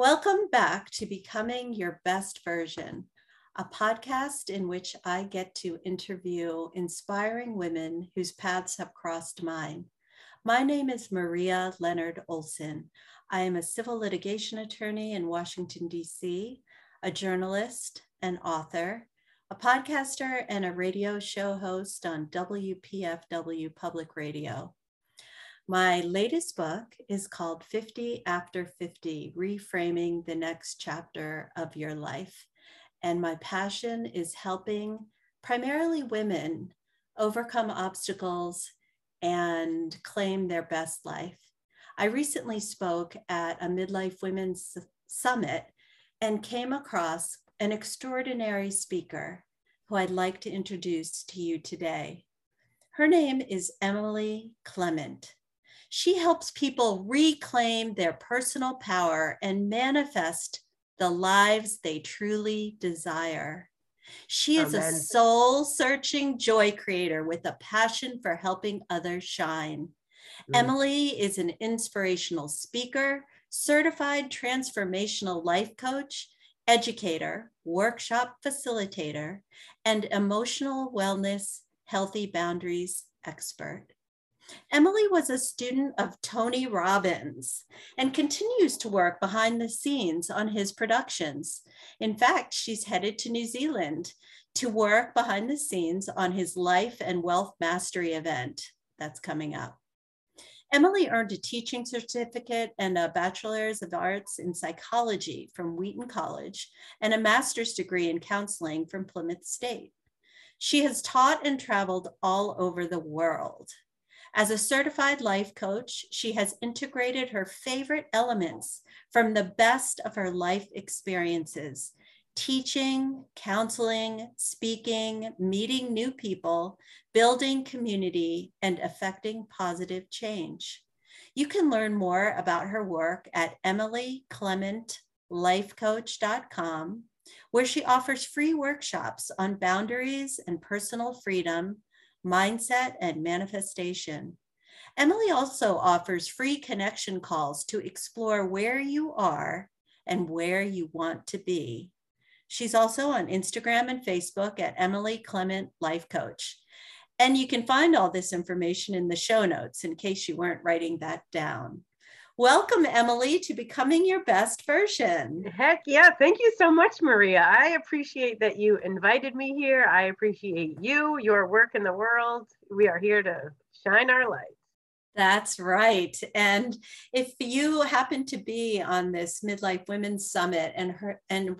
Welcome back to Becoming Your Best Version, a podcast in which I get to interview inspiring women whose paths have crossed mine. My name is Maria Leonard Olsen. I am a civil litigation attorney in Washington, D.C., a journalist, an author, a podcaster, and a radio show host on WPFW Public Radio. My latest book is called 50 After 50 Reframing the Next Chapter of Your Life. And my passion is helping primarily women overcome obstacles and claim their best life. I recently spoke at a Midlife Women's Summit and came across an extraordinary speaker who I'd like to introduce to you today. Her name is Emily Clement. She helps people reclaim their personal power and manifest the lives they truly desire. She is Amen. a soul searching joy creator with a passion for helping others shine. Mm. Emily is an inspirational speaker, certified transformational life coach, educator, workshop facilitator, and emotional wellness, healthy boundaries expert. Emily was a student of Tony Robbins and continues to work behind the scenes on his productions. In fact, she's headed to New Zealand to work behind the scenes on his life and wealth mastery event that's coming up. Emily earned a teaching certificate and a bachelor's of arts in psychology from Wheaton College and a master's degree in counseling from Plymouth State. She has taught and traveled all over the world. As a certified life coach, she has integrated her favorite elements from the best of her life experiences teaching, counseling, speaking, meeting new people, building community, and affecting positive change. You can learn more about her work at emilyclementlifecoach.com, where she offers free workshops on boundaries and personal freedom mindset, and manifestation. Emily also offers free connection calls to explore where you are and where you want to be. She's also on Instagram and Facebook at Emily Clement Life Coach. And you can find all this information in the show notes in case you weren't writing that down. Welcome, Emily, to becoming your best version. Heck yeah. Thank you so much, Maria. I appreciate that you invited me here. I appreciate you, your work in the world. We are here to shine our light. That's right. And if you happen to be on this Midlife Women's Summit and her and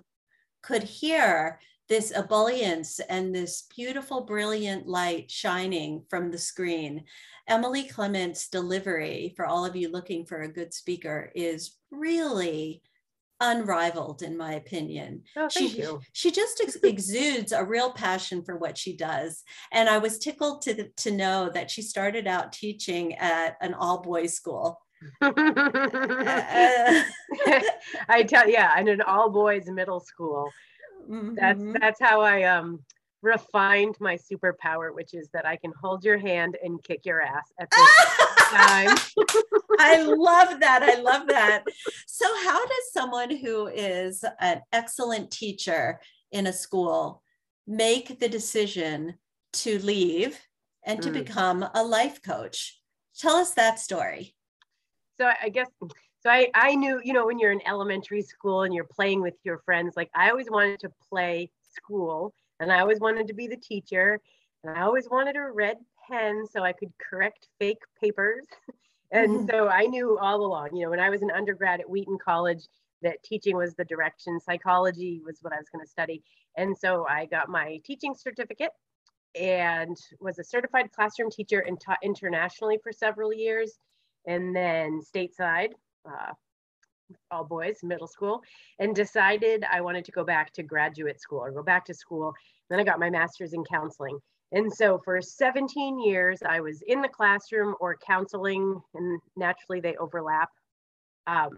could hear this ebullience and this beautiful, brilliant light shining from the screen. Emily Clement's delivery, for all of you looking for a good speaker, is really unrivaled in my opinion. Oh, thank she, you. she just ex- exudes a real passion for what she does. And I was tickled to, to know that she started out teaching at an all boys school. uh, I tell yeah, in an all boys middle school. Mm-hmm. That's that's how I um refined my superpower, which is that I can hold your hand and kick your ass at the time. I love that. I love that. So, how does someone who is an excellent teacher in a school make the decision to leave and to mm. become a life coach? Tell us that story. So, I guess. So I, I knew, you know, when you're in elementary school and you're playing with your friends, like I always wanted to play school and I always wanted to be the teacher. And I always wanted a red pen so I could correct fake papers. and mm-hmm. so I knew all along, you know, when I was an undergrad at Wheaton College, that teaching was the direction, psychology was what I was going to study. And so I got my teaching certificate and was a certified classroom teacher and taught internationally for several years. And then stateside, uh, all boys middle school and decided I wanted to go back to graduate school or go back to school. Then I got my master's in counseling. And so for 17 years, I was in the classroom or counseling, and naturally they overlap. Um,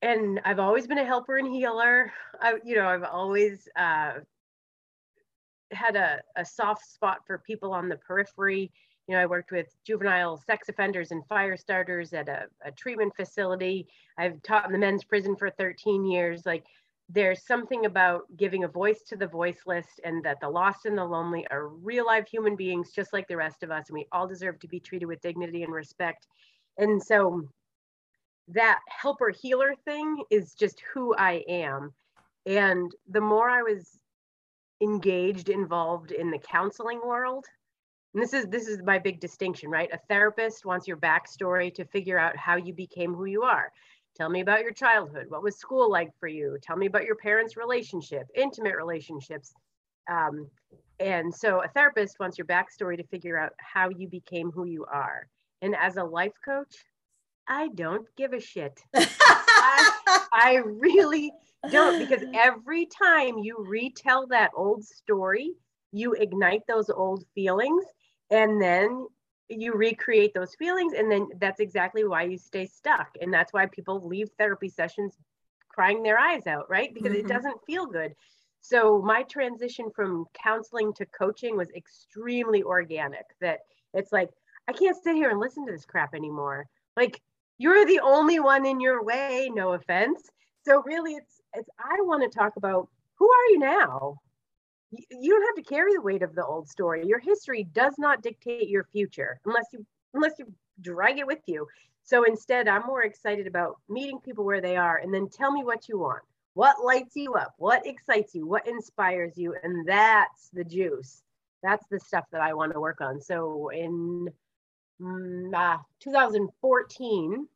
and I've always been a helper and healer. I, you know, I've always uh, had a, a soft spot for people on the periphery you know, I worked with juvenile sex offenders and fire starters at a, a treatment facility. I've taught in the men's prison for 13 years. Like there's something about giving a voice to the voiceless and that the lost and the lonely are real live human beings just like the rest of us and we all deserve to be treated with dignity and respect and so that helper healer thing is just who i am and the more i was engaged involved in the counseling world and this is this is my big distinction right a therapist wants your backstory to figure out how you became who you are Tell me about your childhood. What was school like for you? Tell me about your parents' relationship, intimate relationships. Um, and so a therapist wants your backstory to figure out how you became who you are. And as a life coach, I don't give a shit. I, I really don't because every time you retell that old story, you ignite those old feelings and then you recreate those feelings and then that's exactly why you stay stuck. And that's why people leave therapy sessions crying their eyes out right? Because mm-hmm. it doesn't feel good. So my transition from counseling to coaching was extremely organic that it's like i can't sit here and listen to this crap anymore. Like you're the only one in your way no offense. So really it's it's i want to talk about who are you now you don't have to carry the weight of the old story. Your history does not dictate your future unless you unless you drag it with you. So instead, I'm more excited about meeting people where they are and then tell me what you want. What lights you up? What excites you? What inspires you? And that's the juice. That's the stuff that I want to work on. So in mm, uh, 2014,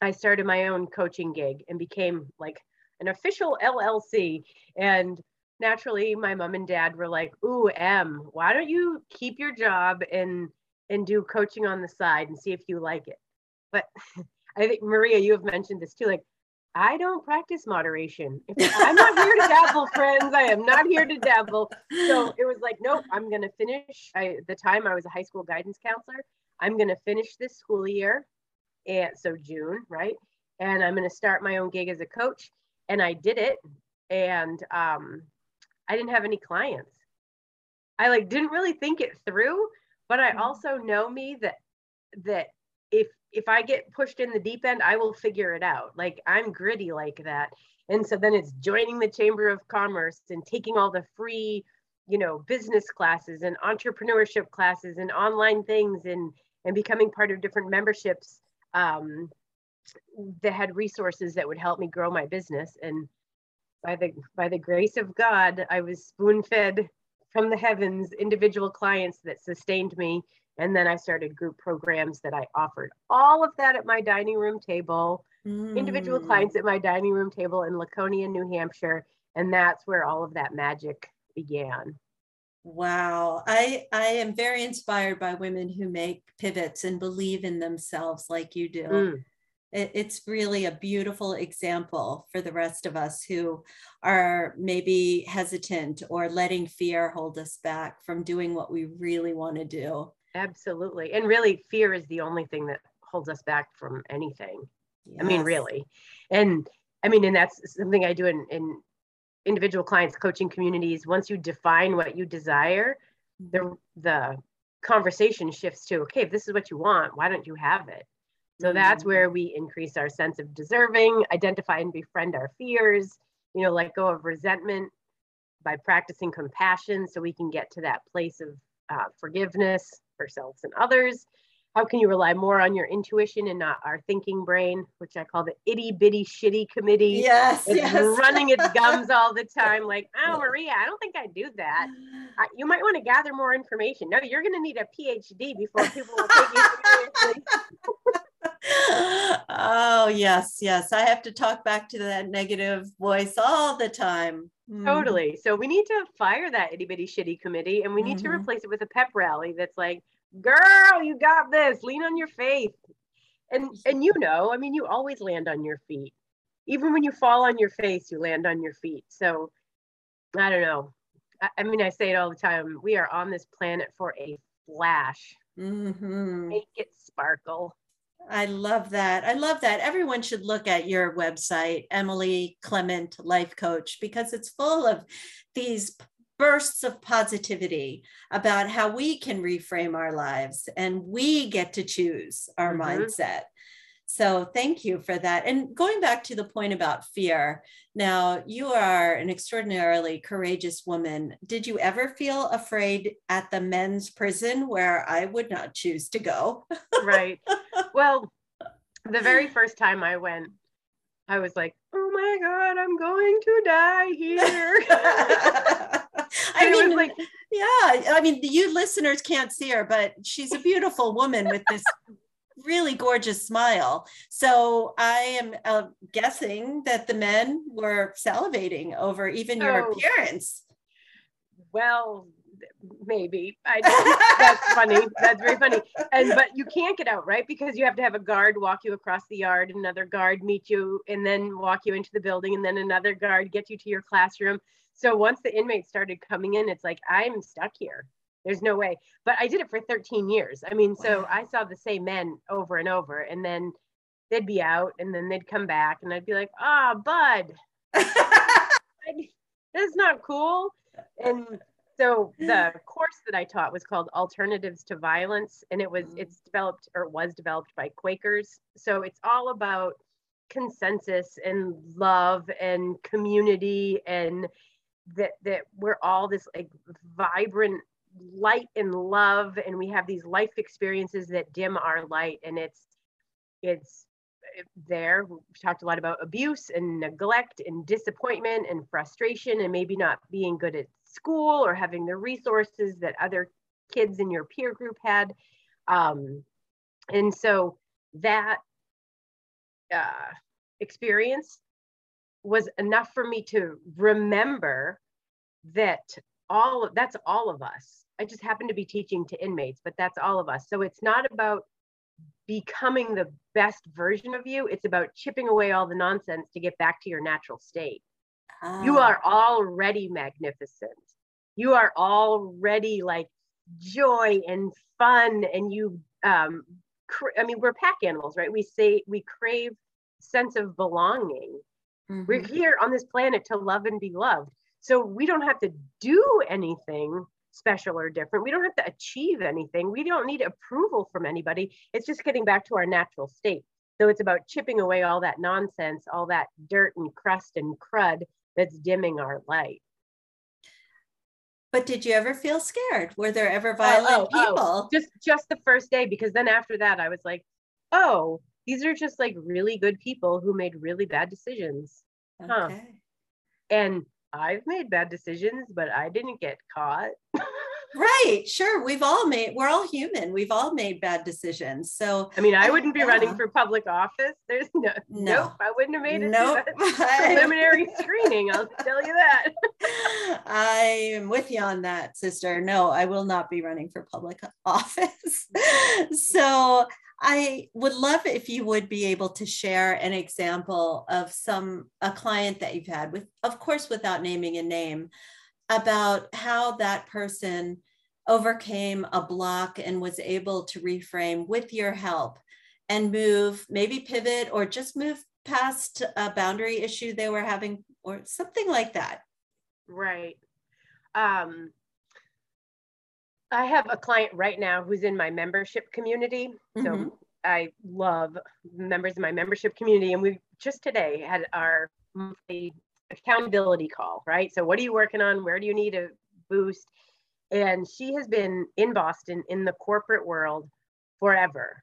I started my own coaching gig and became like an official LLC. And naturally my mom and dad were like, "Ooh, Em, why don't you keep your job and and do coaching on the side and see if you like it?" But I think Maria, you have mentioned this too. Like, I don't practice moderation. I'm not here to dabble, friends. I am not here to dabble. So it was like, nope, I'm gonna finish. I the time I was a high school guidance counselor. I'm gonna finish this school year, and so June, right? And I'm gonna start my own gig as a coach. And I did it, and um, I didn't have any clients. I like didn't really think it through, but I mm-hmm. also know me that that if if I get pushed in the deep end, I will figure it out. Like I'm gritty like that. And so then it's joining the Chamber of Commerce and taking all the free, you know, business classes and entrepreneurship classes and online things and and becoming part of different memberships um, that had resources that would help me grow my business. And by the by the grace of God, I was spoon fed from the heavens individual clients that sustained me. And then I started group programs that I offered all of that at my dining room table, mm. individual clients at my dining room table in Laconia, New Hampshire. And that's where all of that magic began. Wow. I, I am very inspired by women who make pivots and believe in themselves like you do. Mm it's really a beautiful example for the rest of us who are maybe hesitant or letting fear hold us back from doing what we really want to do. Absolutely. And really, fear is the only thing that holds us back from anything. Yes. I mean, really. And I mean, and that's something I do in, in individual clients, coaching communities. Once you define what you desire, the mm-hmm. the conversation shifts to okay, if this is what you want, why don't you have it? So that's where we increase our sense of deserving, identify and befriend our fears, you know, let go of resentment by practicing compassion so we can get to that place of uh, forgiveness for ourselves and others. How can you rely more on your intuition and not our thinking brain, which I call the itty bitty shitty committee? Yes, it's yes. running its gums all the time. Like, oh, Maria, I don't think I do that. You might want to gather more information. No, you're going to need a PhD before people will take you seriously. oh yes yes. I have to talk back to that negative voice all the time. Mm. totally. So we need to fire that itty bitty shitty committee and we need mm-hmm. to replace it with a pep rally that's like girl you got this. Lean on your faith. And and you know i mean you always land on your feet. Even when you fall on your face you land on your feet. So i don't know. I, I mean i say it all the time. We are on this planet for a flash. Mm-hmm. make it sparkle I love that. I love that. Everyone should look at your website, Emily Clement Life Coach, because it's full of these bursts of positivity about how we can reframe our lives and we get to choose our mm-hmm. mindset. So thank you for that. And going back to the point about fear, now you are an extraordinarily courageous woman. Did you ever feel afraid at the men's prison where I would not choose to go? right. Well, the very first time I went, I was like, oh my God, I'm going to die here. I mean, like, yeah, I mean, you listeners can't see her, but she's a beautiful woman with this really gorgeous smile. So I am uh, guessing that the men were salivating over even your oh. appearance. Well, maybe. I that's funny. That's very funny. And but you can't get out, right? Because you have to have a guard walk you across the yard, another guard meet you, and then walk you into the building, and then another guard get you to your classroom. So once the inmates started coming in, it's like I'm stuck here. There's no way. But I did it for 13 years. I mean, so I saw the same men over and over, and then they'd be out, and then they'd come back, and I'd be like, "Ah, oh, bud, that's not cool." And so the course that I taught was called Alternatives to Violence, and it was mm. it's developed or was developed by Quakers. So it's all about consensus and love and community and that that we're all this like vibrant light and love and we have these life experiences that dim our light and it's it's there we talked a lot about abuse and neglect and disappointment and frustration and maybe not being good at school or having the resources that other kids in your peer group had um, and so that uh, experience was enough for me to remember that all of, that's all of us I just happen to be teaching to inmates, but that's all of us. So it's not about becoming the best version of you, it's about chipping away all the nonsense to get back to your natural state. You ah. are already magnificent. You are already like joy and fun and you um cr- I mean we're pack animals, right? We say we crave sense of belonging. Mm-hmm. We're here on this planet to love and be loved. So we don't have to do anything special or different. We don't have to achieve anything. We don't need approval from anybody. It's just getting back to our natural state. So it's about chipping away all that nonsense, all that dirt and crust and crud that's dimming our light. But did you ever feel scared? Were there ever oh, violent oh, oh, people? Oh. Just just the first day because then after that I was like, "Oh, these are just like really good people who made really bad decisions." Okay. Huh. And I've made bad decisions, but I didn't get caught. right. Sure. We've all made, we're all human. We've all made bad decisions. So, I mean, I wouldn't be yeah. running for public office. There's no, no, nope. I wouldn't have made it nope. preliminary screening. I'll tell you that. I am with you on that, sister. No, I will not be running for public office. so, I would love if you would be able to share an example of some a client that you've had with of course without naming a name about how that person overcame a block and was able to reframe with your help and move maybe pivot or just move past a boundary issue they were having or something like that right um I have a client right now who's in my membership community. Mm-hmm. So I love members of my membership community. And we just today had our monthly accountability call, right? So, what are you working on? Where do you need a boost? And she has been in Boston in the corporate world forever.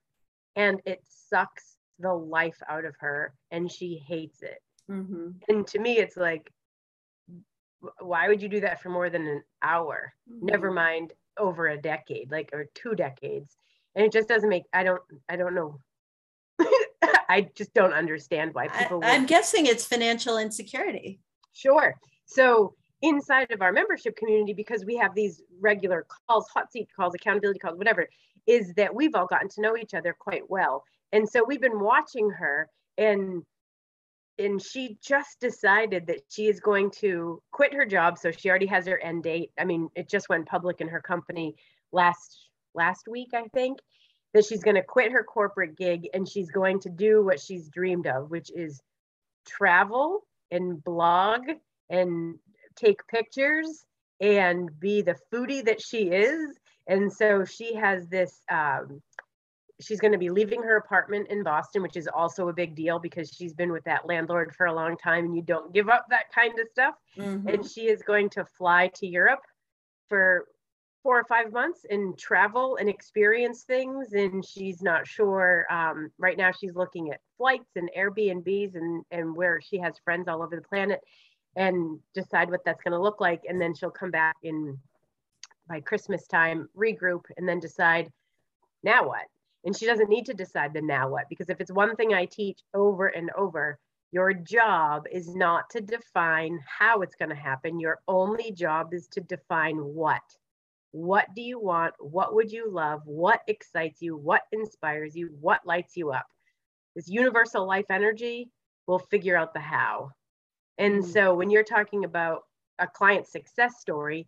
And it sucks the life out of her and she hates it. Mm-hmm. And to me, it's like, why would you do that for more than an hour? Mm-hmm. Never mind over a decade, like or two decades. And it just doesn't make I don't I don't know. I just don't understand why people I, am guessing it's financial insecurity. Sure. So inside of our membership community, because we have these regular calls, hot seat calls, accountability calls, whatever, is that we've all gotten to know each other quite well. And so we've been watching her and and she just decided that she is going to quit her job so she already has her end date i mean it just went public in her company last last week i think that she's going to quit her corporate gig and she's going to do what she's dreamed of which is travel and blog and take pictures and be the foodie that she is. And so she has this um, she's going to be leaving her apartment in Boston, which is also a big deal because she's been with that landlord for a long time and you don't give up that kind of stuff. Mm-hmm. And she is going to fly to Europe for four or five months and travel and experience things. And she's not sure. Um, right now, she's looking at flights and Airbnbs and, and where she has friends all over the planet and decide what that's going to look like. And then she'll come back in by Christmas time, regroup, and then decide now what and she doesn't need to decide the now what, because if it's one thing I teach over and over, your job is not to define how it's going to happen. Your only job is to define what. What do you want? What would you love? What excites you? What inspires you? What lights you up? This universal life energy will figure out the how. And mm. so when you're talking about a client success story,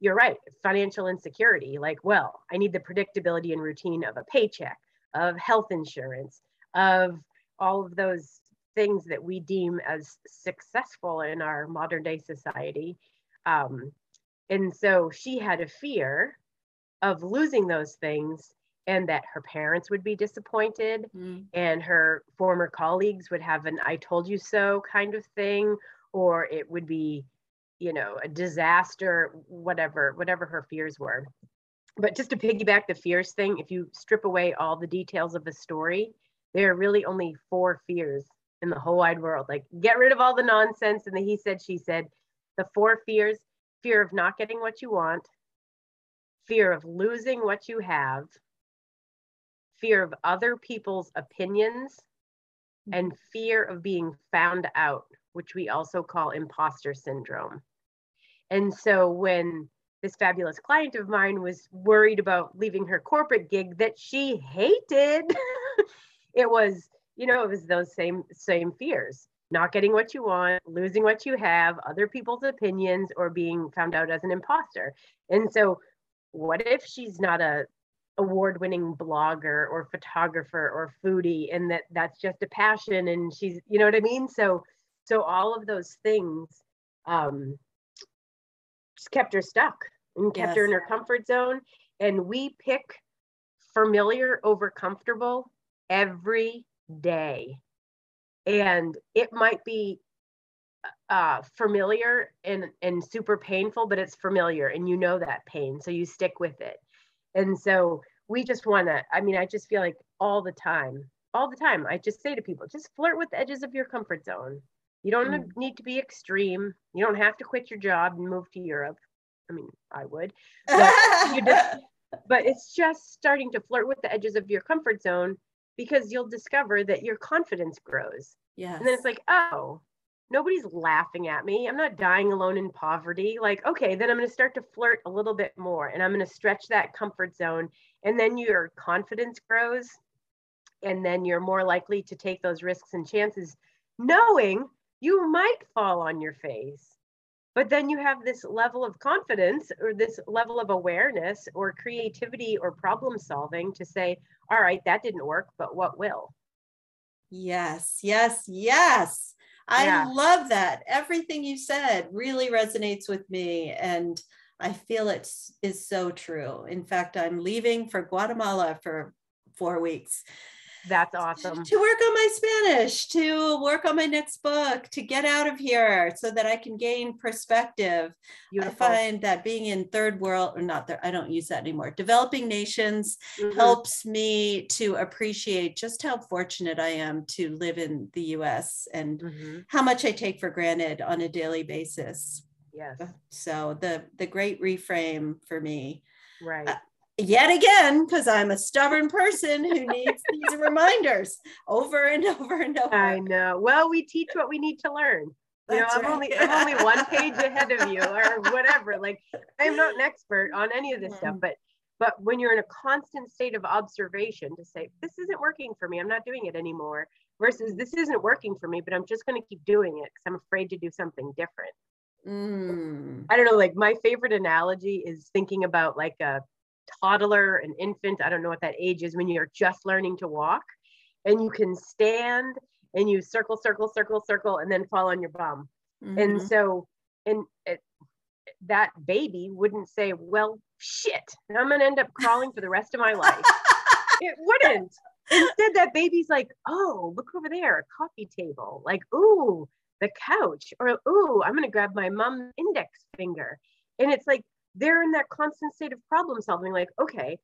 you're right financial insecurity like well i need the predictability and routine of a paycheck of health insurance of all of those things that we deem as successful in our modern day society um, and so she had a fear of losing those things and that her parents would be disappointed mm. and her former colleagues would have an i told you so kind of thing or it would be you know a disaster whatever whatever her fears were. But just to piggyback the fears thing if you strip away all the details of the story there are really only four fears in the whole wide world. Like get rid of all the nonsense and the he said she said. The four fears fear of not getting what you want fear of losing what you have fear of other people's opinions and fear of being found out which we also call imposter syndrome. And so when this fabulous client of mine was worried about leaving her corporate gig that she hated, it was, you know, it was those same same fears. Not getting what you want, losing what you have, other people's opinions, or being found out as an imposter. And so, what if she's not a award-winning blogger or photographer or foodie, and that that's just a passion, and she's, you know what I mean? So so all of those things um, just kept her stuck and kept yes. her in her comfort zone. And we pick familiar over comfortable every day. And it might be uh, familiar and, and super painful, but it's familiar and you know that pain. So you stick with it. And so we just want to, I mean, I just feel like all the time, all the time, I just say to people, just flirt with the edges of your comfort zone. You don't mm. need to be extreme. You don't have to quit your job and move to Europe. I mean, I would. But, just, but it's just starting to flirt with the edges of your comfort zone because you'll discover that your confidence grows. Yeah. And then it's like, oh, nobody's laughing at me. I'm not dying alone in poverty. Like, okay, then I'm going to start to flirt a little bit more and I'm going to stretch that comfort zone. And then your confidence grows. And then you're more likely to take those risks and chances, knowing you might fall on your face but then you have this level of confidence or this level of awareness or creativity or problem solving to say all right that didn't work but what will? Yes yes yes. I love that. Everything you said really resonates with me and i feel it is so true. In fact i'm leaving for guatemala for four weeks that's awesome. To work on my Spanish, to work on my next book, to get out of here so that I can gain perspective. Beautiful. I find that being in third world, or not there, I don't use that anymore. Developing nations mm-hmm. helps me to appreciate just how fortunate I am to live in the US and mm-hmm. how much I take for granted on a daily basis. Yes. So the the great reframe for me. Right. Uh, yet again because i'm a stubborn person who needs these reminders over and over and over i know well we teach what we need to learn you know i'm right. only i'm only one page ahead of you or whatever like i'm not an expert on any of this mm-hmm. stuff but but when you're in a constant state of observation to say this isn't working for me i'm not doing it anymore versus this isn't working for me but i'm just going to keep doing it because i'm afraid to do something different mm. i don't know like my favorite analogy is thinking about like a toddler, an infant, I don't know what that age is, when you're just learning to walk and you can stand and you circle, circle, circle, circle, and then fall on your bum. Mm-hmm. And so, and it, that baby wouldn't say, well, shit, I'm going to end up crawling for the rest of my life. it wouldn't. Instead, that baby's like, oh, look over there, a coffee table. Like, ooh, the couch. Or, ooh, I'm going to grab my mom's index finger. And it's like, they're in that constant state of problem solving. Like, okay,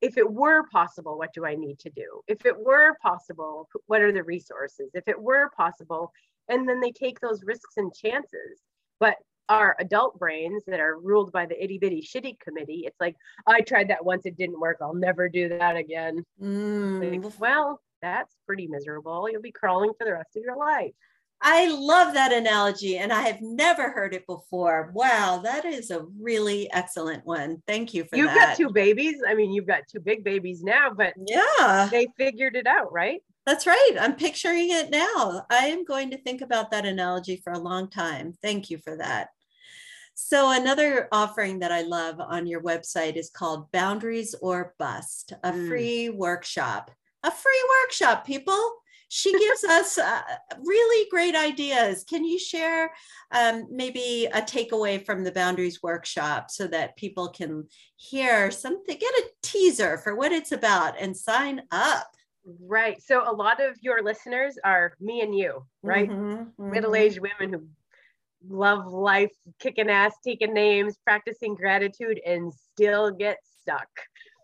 if it were possible, what do I need to do? If it were possible, what are the resources? If it were possible, and then they take those risks and chances. But our adult brains that are ruled by the itty bitty shitty committee, it's like, I tried that once, it didn't work. I'll never do that again. Mm. Like, well, that's pretty miserable. You'll be crawling for the rest of your life. I love that analogy and I have never heard it before. Wow, that is a really excellent one. Thank you for you've that. You've got two babies. I mean, you've got two big babies now, but yeah, they figured it out, right? That's right. I'm picturing it now. I am going to think about that analogy for a long time. Thank you for that. So, another offering that I love on your website is called Boundaries or Bust, a mm. free workshop. A free workshop, people. She gives us uh, really great ideas. Can you share um, maybe a takeaway from the Boundaries workshop so that people can hear something, get a teaser for what it's about and sign up? Right. So, a lot of your listeners are me and you, right? Mm-hmm, mm-hmm. Middle aged women who love life, kicking ass, taking names, practicing gratitude, and still get stuck.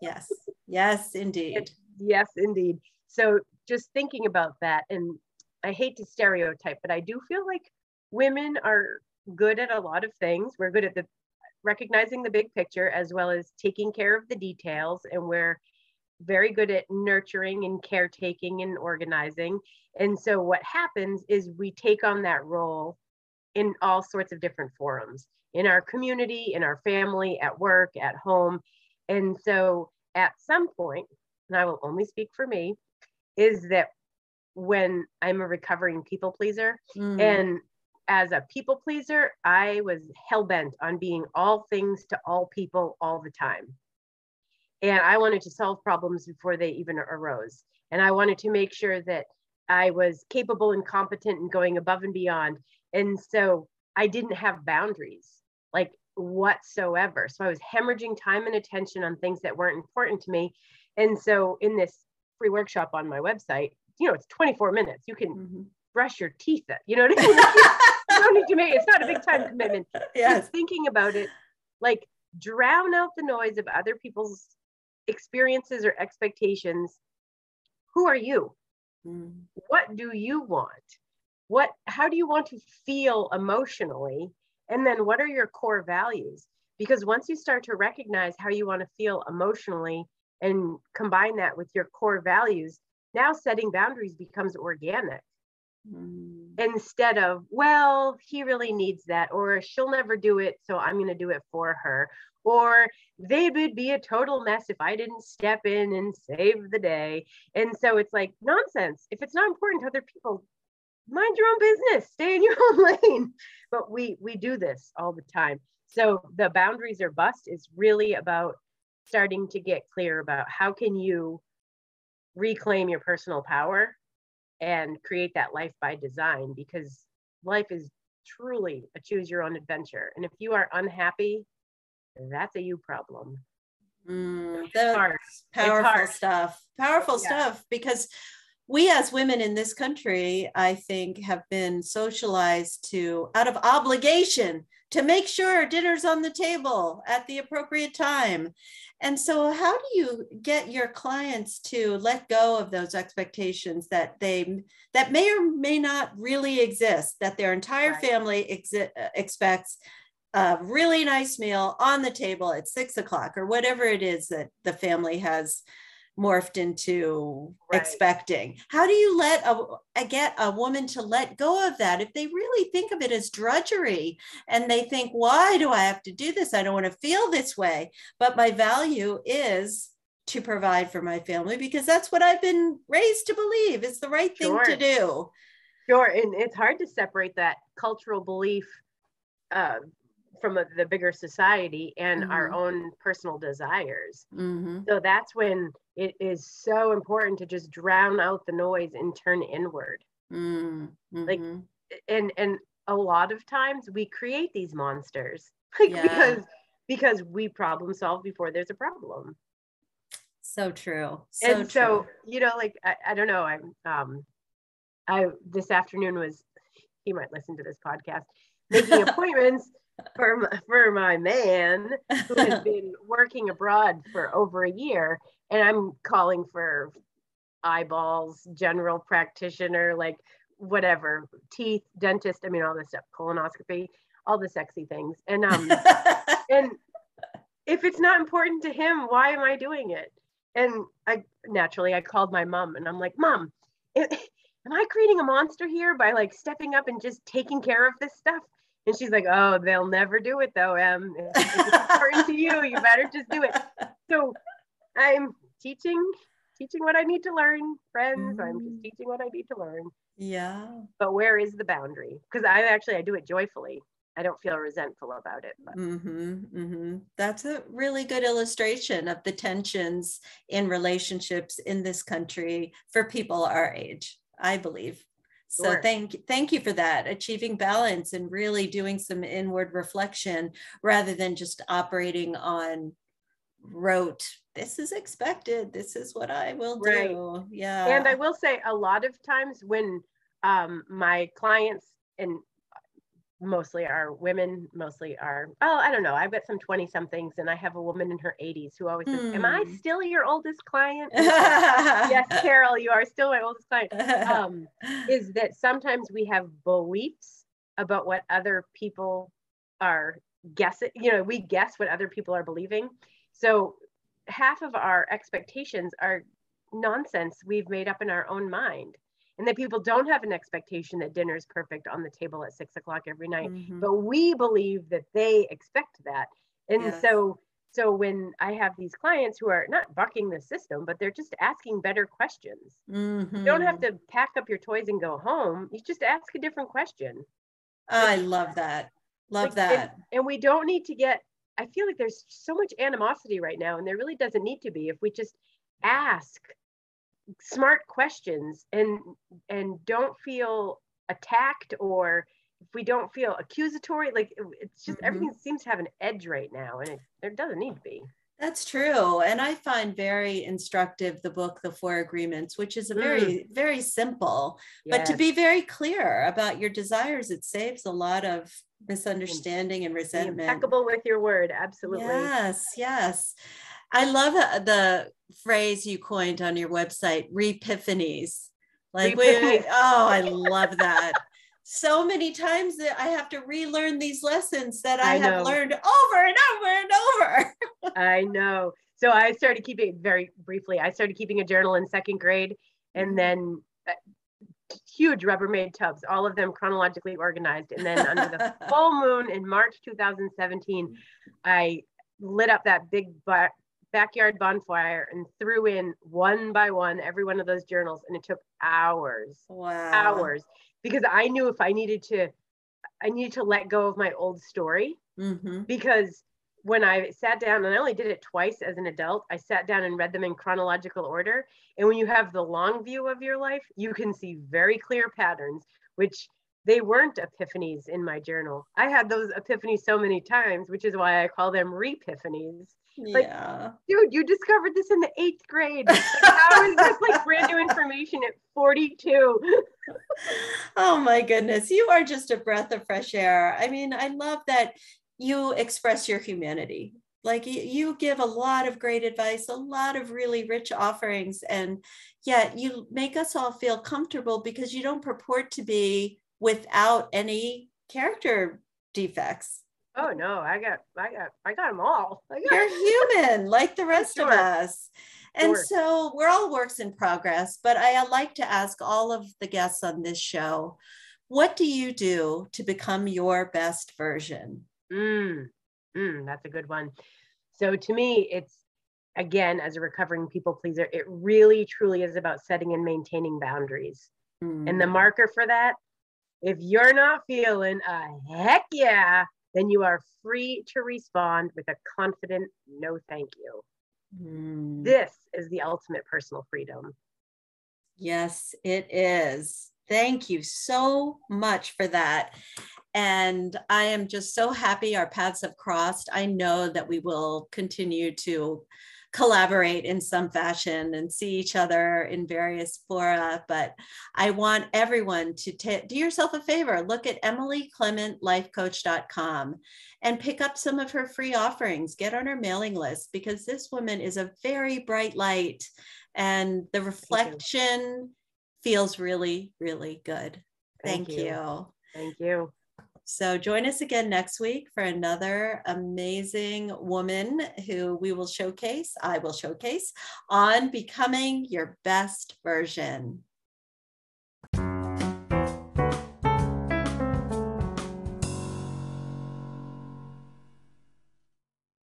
Yes, yes, indeed. yes, indeed. So just thinking about that, and I hate to stereotype, but I do feel like women are good at a lot of things. We're good at the recognizing the big picture as well as taking care of the details, and we're very good at nurturing and caretaking and organizing. And so what happens is we take on that role in all sorts of different forums in our community, in our family, at work, at home. And so at some point, and I will only speak for me, is that when I'm a recovering people pleaser mm. and as a people pleaser, I was hell bent on being all things to all people all the time. And I wanted to solve problems before they even arose. And I wanted to make sure that I was capable and competent and going above and beyond. And so I didn't have boundaries like whatsoever. So I was hemorrhaging time and attention on things that weren't important to me. And so in this free workshop on my website, you know, it's 24 minutes. You can mm-hmm. brush your teeth. At, you know what I mean? you don't need to make it's not a big time commitment. Yeah. thinking about it, like drown out the noise of other people's experiences or expectations. Who are you? Mm. What do you want? what how do you want to feel emotionally and then what are your core values because once you start to recognize how you want to feel emotionally and combine that with your core values now setting boundaries becomes organic. Mm. instead of well he really needs that or she'll never do it so i'm going to do it for her. Or they would be a total mess if i didn't step in and save the day. And so it's like nonsense. If it's not important to other people mind your own business. Stay in your own lane. But we we do this all the time. So the boundaries are bust is really about starting to get clear about how can you reclaim your personal power and create that life by design because life is truly a choose your own adventure. And if you are unhappy that's a you problem. Mm, that's powerful stuff. Powerful yeah. stuff because we as women in this country, I think, have been socialized to, out of obligation, to make sure dinner's on the table at the appropriate time. And so, how do you get your clients to let go of those expectations that they that may or may not really exist, that their entire family exi- uh, expects a really nice meal on the table at six o'clock or whatever it is that the family has morphed into right. expecting. How do you let a, get a woman to let go of that? If they really think of it as drudgery and they think why do i have to do this? I don't want to feel this way. But my value is to provide for my family because that's what i've been raised to believe is the right thing sure. to do. Sure and it's hard to separate that cultural belief uh, from a, the bigger society and mm-hmm. our own personal desires. Mm-hmm. So that's when it is so important to just drown out the noise and turn inward. Mm-hmm. Like and and a lot of times we create these monsters like Yeah. because because we problem solve before there's a problem So true. So and so true. you know like I, I don't know i'm um i this afternoon was he might listen to this podcast making appointments for my, for my man who has been working abroad for over a year and i'm calling for eyeballs general practitioner like whatever teeth dentist i mean all this stuff colonoscopy all the sexy things. And um and if it's not important to him why am i doing it? And i naturally i called my mom and i'm like mom am am i creating a monster here by like stepping up and just taking care of this stuff and she's like oh they'll never do it though em if it's important to you you better just do it so i'm teaching teaching what i need to learn friends i'm Mm. just teaching what i need to learn yeah. but where is the boundary because i actually i do it joyfully i don't feel resentful about it but hmm mm-hmm. That's a really good illustration of the tensions in relationships in this country for people our age, I believe. So Sure. thank thank you for that. Achieving balance and really doing some inward reflection rather than just operating on rote. This is expected. This is what I will Right. do. Yeah. and i will say a lot of times when um, my clients and mostly are women mostly are oh i don't know i've got some 20 somethings and i have a woman in her 80s who always says am i Hmm. still your oldest client? And it's like, yes carol you are still my oldest client. Um, is that sometimes we have beliefs about what other people are guessing you know we guess what other people are believing. So half of our expectations are nonsense we've made up in our own mind and that people don't have an expectation that dinner is perfect on the table at six o'clock every night Mhm. but we believe that they expect that and Yes. so so when i have these clients who are not bucking the system but they're just asking better questions you don't have Mhm. to pack up your toys and go home. You just ask a different question. I love that. Love Like, and- that. And, we don't need to get, I feel like there's so much animosity right now, and there really doesn't need to be if we just ask smart questions and and don't feel attacked or if we don't feel accusatory like it's just Mhm. everything seems to have an edge right now and it there doesn't need to be That's true. And I find very instructive the book, The Four Agreements, which is a very, very simple, but to be very clear about your desires, it saves a lot of misunderstanding and Be resentment. impeccable with your word absolutely Yes, yes. I love uh, the phrase you coined on your website, repiphanies. Like, we, Repiphanies. oh, I love that. so many times that I have to relearn these lessons that I, I have learned over and over and over. I know. So I started keeping very briefly. I started keeping a journal in second grade, and Mhm. then uh, huge Rubbermaid tubs, all of them chronologically organized. And then under the full moon in March 2017, I lit up that big ba- backyard bonfire and threw in one by one every one of those journals, and it took hours, wow. hours, because I knew if I needed to, I needed to let go of my old story hmm because when I sat down, and I only did it twice as an adult, I sat down and read them in chronological order. And when you have the long view of your life, you can see very clear patterns, which they weren't epiphanies in my journal. I had those epiphanies so many times, which is why I call them repiphanies. Like, Yeah. Dude, you discovered this in the eighth grade. Like, how is this like brand new information at 42? oh my goodness. You are just a breath of fresh air. I mean, I love that you express your humanity. Like you, you give a lot of great advice, a lot of really rich offerings, and yet you make us all feel comfortable because you don't purport to be without any character defects. Oh no, I got, I got, I got them all. Got You're human like the rest of us. And Sure. so we're all works in progress, but I like to ask all of the guests on this show, what do you do to become your best version? Mm, mm, that's a good one. So to me, it's again, as a recovering people pleaser, it really truly is about setting and maintaining boundaries. And the Mm, marker for that, if you're not feeling a heck yeah, then you are free to respond with a confident no thank you. mm. This is the ultimate personal freedom. Yes, it is. Thank you so much for that. And I am just so happy our paths have crossed. I know that we will continue to collaborate in some fashion and see each other in various fora. But I want everyone to t- do yourself a favor look at emilyclementlifecoach.com and pick up some of her free offerings. Get on her mailing list because this woman is a very bright light and the reflection feels really, really good. Thank, Thank you. you. Thank you. So join us again next week for another amazing woman who we will showcase, I will showcase on becoming your best version.